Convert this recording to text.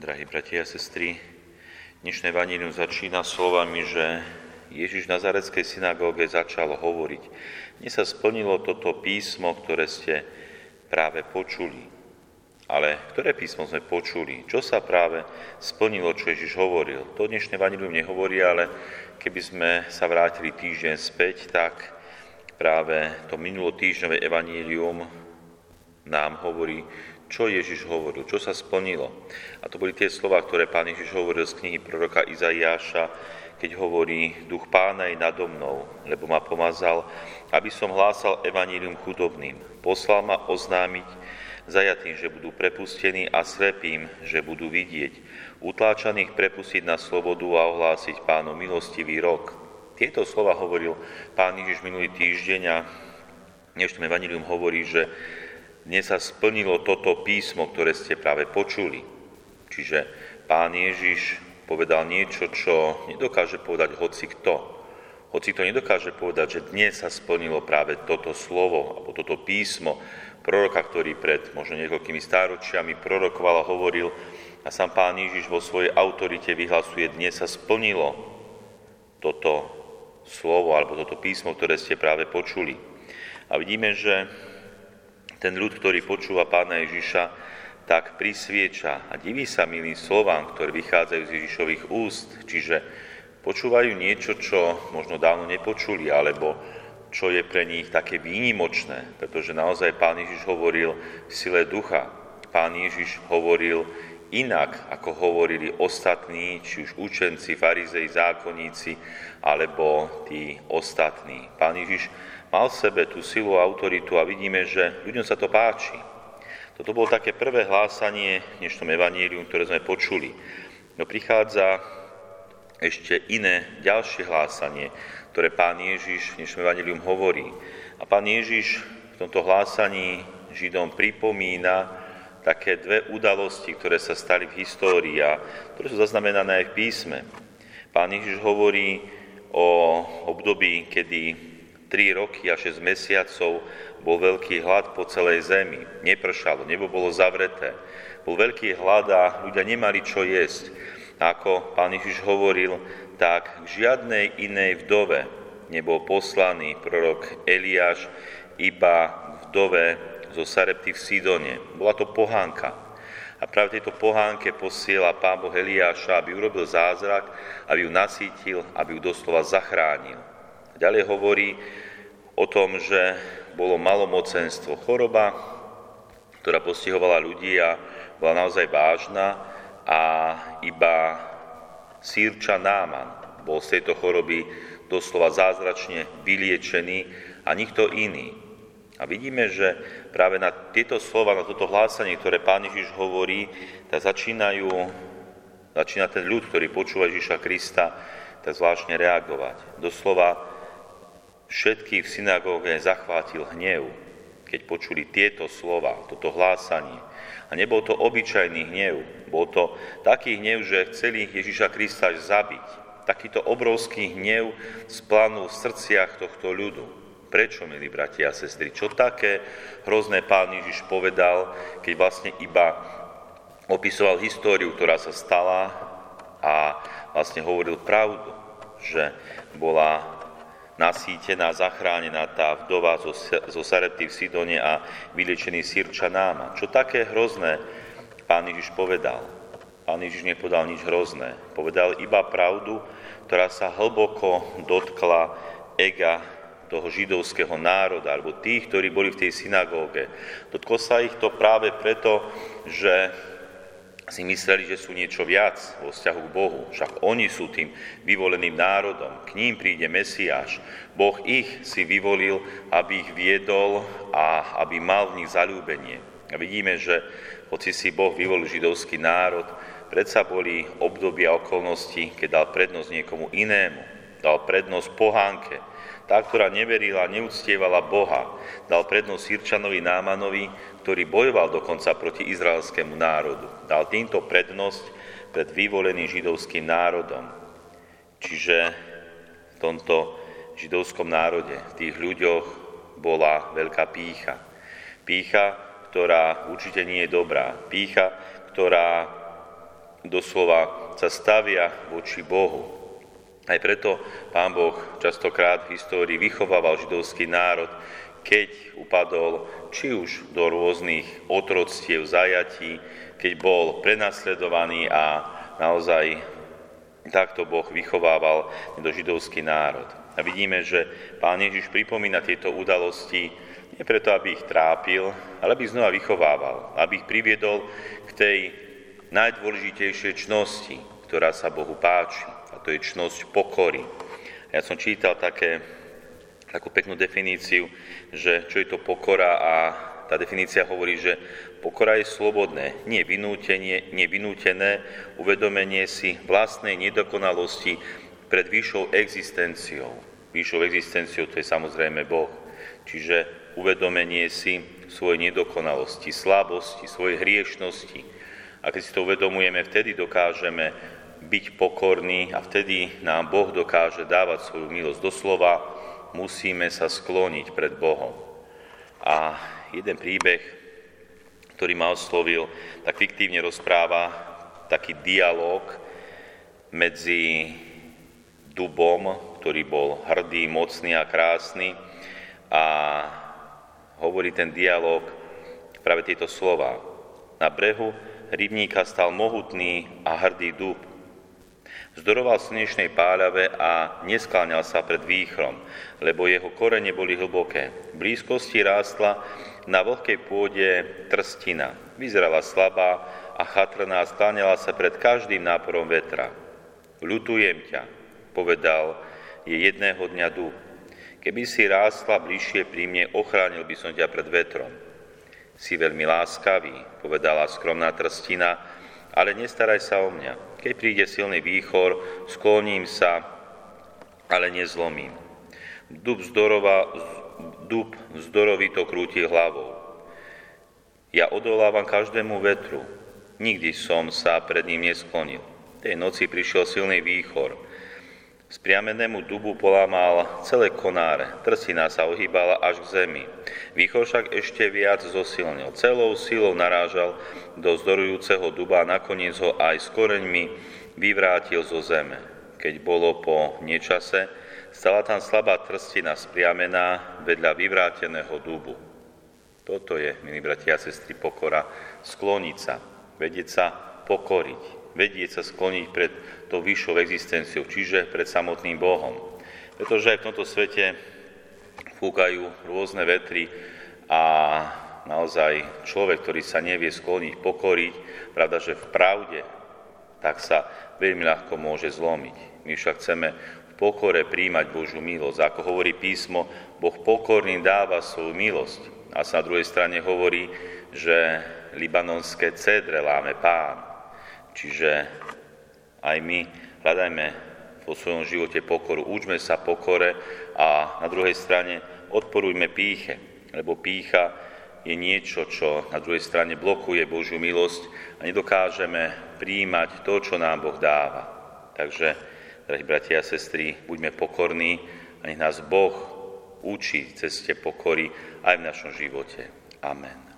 Drahí bratia a sestry, dnešné vanílium začína slovami, že Ježiš v Nazareckej synagóge začal hovoriť. Dnes sa splnilo toto písmo, ktoré ste práve počuli. Ale ktoré písmo sme počuli? Čo sa práve splnilo, čo Ježiš hovoril? To dnešné vanílium nehovorí, ale keby sme sa vrátili týždeň späť, tak práve to minulotýždňové evanílium nám hovorí, čo Ježiš hovoril, čo sa splnilo. A to boli tie slova, ktoré pán Ježiš hovoril z knihy proroka Izaiáša, keď hovorí, duch pána je nado mnou, lebo ma pomazal, aby som hlásal evanílium chudobným. Poslal ma oznámiť zajatým, že budú prepustení a slepým, že budú vidieť. Utláčaných prepustiť na slobodu a ohlásiť pánu milostivý rok. Tieto slova hovoril pán Ježiš minulý týždeň a dnešnom evanílium hovorí, že dnes sa splnilo toto písmo, ktoré ste práve počuli. Čiže pán Ježiš povedal niečo, čo nedokáže povedať hoci kto. Hoci to nedokáže povedať, že dnes sa splnilo práve toto slovo, alebo toto písmo proroka, ktorý pred možno niekoľkými stáročiami prorokoval a hovoril, a sám pán Ježiš vo svojej autorite vyhlasuje, dnes sa splnilo toto slovo alebo toto písmo, ktoré ste práve počuli. A vidíme, že ten ľud, ktorý počúva pána Ježiša, tak prisvieča a diví sa milým slovám, ktoré vychádzajú z Ježišových úst, čiže počúvajú niečo, čo možno dávno nepočuli, alebo čo je pre nich také výnimočné, pretože naozaj pán Ježiš hovoril v sile ducha. Pán Ježiš hovoril inak, ako hovorili ostatní, či už učenci, farizei, zákonníci, alebo tí ostatní. Pán Ježiš mal v sebe tú silu a autoritu a vidíme, že ľuďom sa to páči. Toto bolo také prvé hlásanie dnešnom evanílium, ktoré sme počuli. No prichádza ešte iné ďalšie hlásanie, ktoré pán Ježiš v dnešnom evanílium hovorí. A pán Ježiš v tomto hlásaní Židom pripomína také dve udalosti, ktoré sa stali v histórii a ktoré sú zaznamenané aj v písme. Pán Ježiš hovorí o období, kedy 3 roky a 6 mesiacov bol veľký hlad po celej zemi. Nepršalo, nebo bolo zavreté. Bol veľký hlad a ľudia nemali čo jesť. A ako pán Ježiš hovoril, tak k žiadnej inej vdove nebol poslaný prorok Eliáš, iba vdove zo Sarepty v Sidone. Bola to pohánka. A práve tejto pohánke posiela pán Boh Eliáša, aby urobil zázrak, aby ju nasítil, aby ju doslova zachránil. Ďalej hovorí o tom, že bolo malomocenstvo, choroba, ktorá postihovala ľudí a bola naozaj vážna a iba sírča Náman bol z tejto choroby doslova zázračne vyliečený a nikto iný. A vidíme, že práve na tieto slova, na toto hlásanie, ktoré Pán Ježiš hovorí, tak začínajú, začína ten ľud, ktorý počúva Ježiša Krista, tak zvláštne reagovať. Doslova Všetkých v synagóge zachvátil hnev, keď počuli tieto slova, toto hlásanie. A nebol to obyčajný hnev, bol to taký hnev, že chceli Ježiša Krista zabiť. Takýto obrovský hnev splanul v srdciach tohto ľudu. Prečo, milí bratia a sestry? Čo také hrozné pán Ježiš povedal, keď vlastne iba opisoval históriu, ktorá sa stala a vlastne hovoril pravdu, že bola nasýtená, zachránená tá vdova zo, zo Sarepty v Sidone a vylečený Sirča Náma. Čo také hrozné pán Ježiš povedal? Pán Ježiš nepovedal nič hrozné. Povedal iba pravdu, ktorá sa hlboko dotkla ega toho židovského národa, alebo tých, ktorí boli v tej synagóge. Dotklo sa ich to práve preto, že si mysleli, že sú niečo viac vo vzťahu k Bohu. Však oni sú tým vyvoleným národom. K ním príde Mesiáš. Boh ich si vyvolil, aby ich viedol a aby mal v nich zalúbenie. A vidíme, že hoci si Boh vyvolil židovský národ, predsa boli obdobia okolnosti, keď dal prednosť niekomu inému. Dal prednosť pohánke, tá, ktorá neverila, neúctievala Boha, dal prednosť Sirčanovi Námanovi, ktorý bojoval dokonca proti izraelskému národu. Dal týmto prednosť pred vyvoleným židovským národom. Čiže v tomto židovskom národe, v tých ľuďoch bola veľká pícha. Pícha, ktorá určite nie je dobrá. Pícha, ktorá doslova sa stavia voči Bohu. Aj preto pán Boh častokrát v histórii vychovával židovský národ, keď upadol či už do rôznych otroctiev, zajatí, keď bol prenasledovaný a naozaj takto Boh vychovával do židovský národ. A vidíme, že pán Ježiš pripomína tieto udalosti nie preto, aby ich trápil, ale aby ich znova vychovával, aby ich priviedol k tej najdôležitejšej čnosti, ktorá sa Bohu páči, a to je čnosť pokory. Ja som čítal také, takú peknú definíciu, že čo je to pokora a tá definícia hovorí, že pokora je slobodné, nie, vynútené uvedomenie si vlastnej nedokonalosti pred vyššou existenciou. Vyššou existenciou to je samozrejme Boh. Čiže uvedomenie si svojej nedokonalosti, slabosti, svojej hriešnosti. A keď si to uvedomujeme, vtedy dokážeme byť pokorný a vtedy nám Boh dokáže dávať svoju milosť. Doslova musíme sa skloniť pred Bohom. A jeden príbeh, ktorý ma oslovil, tak fiktívne rozpráva taký dialog medzi dubom, ktorý bol hrdý, mocný a krásny a hovorí ten dialog práve tieto slova. Na brehu rybníka stal mohutný a hrdý dub, Vzdoroval slnečnej páľave a neskláňal sa pred výchrom, lebo jeho korene boli hlboké. V blízkosti rástla na vlhkej pôde trstina. Vyzerala slabá a chatrná a skláňala sa pred každým náporom vetra. Ľutujem ťa, povedal je jedného dňa duch. Keby si rástla bližšie pri mne, ochránil by som ťa pred vetrom. Si veľmi láskavý, povedala skromná trstina, ale nestaraj sa o mňa. Keď príde silný výchor, skloním sa, ale nezlomím. Dub, zdorova, dub vzdorovito krúti hlavou. Ja odolávam každému vetru. Nikdy som sa pred ním nesklonil. Tej noci prišiel silný výchor. Spriamenému dubu polámal celé konáre, trsina sa ohýbala až k zemi. Výchor však ešte viac zosilnil. Celou silou narážal do zdorujúceho duba a nakoniec ho aj s koreňmi vyvrátil zo zeme. Keď bolo po nečase, stala tam slabá trstina spriamená vedľa vyvráteného dubu. Toto je, milí bratia a sestry, pokora. Skloniť sa, vedieť sa pokoriť, vedieť sa skloniť pred tou vyššou existenciou, čiže pred samotným Bohom. Pretože aj v tomto svete fúkajú rôzne vetry a naozaj človek, ktorý sa nevie skloniť, pokoriť, pravda, že v pravde, tak sa veľmi ľahko môže zlomiť. My však chceme v pokore príjmať Božú milosť. Ako hovorí písmo, Boh pokorný dáva svoju milosť. A sa na druhej strane hovorí, že libanonské cedre láme pán. Čiže aj my hľadajme vo svojom živote pokoru, učme sa pokore a na druhej strane odporujme píche, lebo pícha je niečo, čo na druhej strane blokuje Božiu milosť a nedokážeme príjmať to, čo nám Boh dáva. Takže, drahí bratia a sestry, buďme pokorní a nech nás Boh učí ceste pokory aj v našom živote. Amen.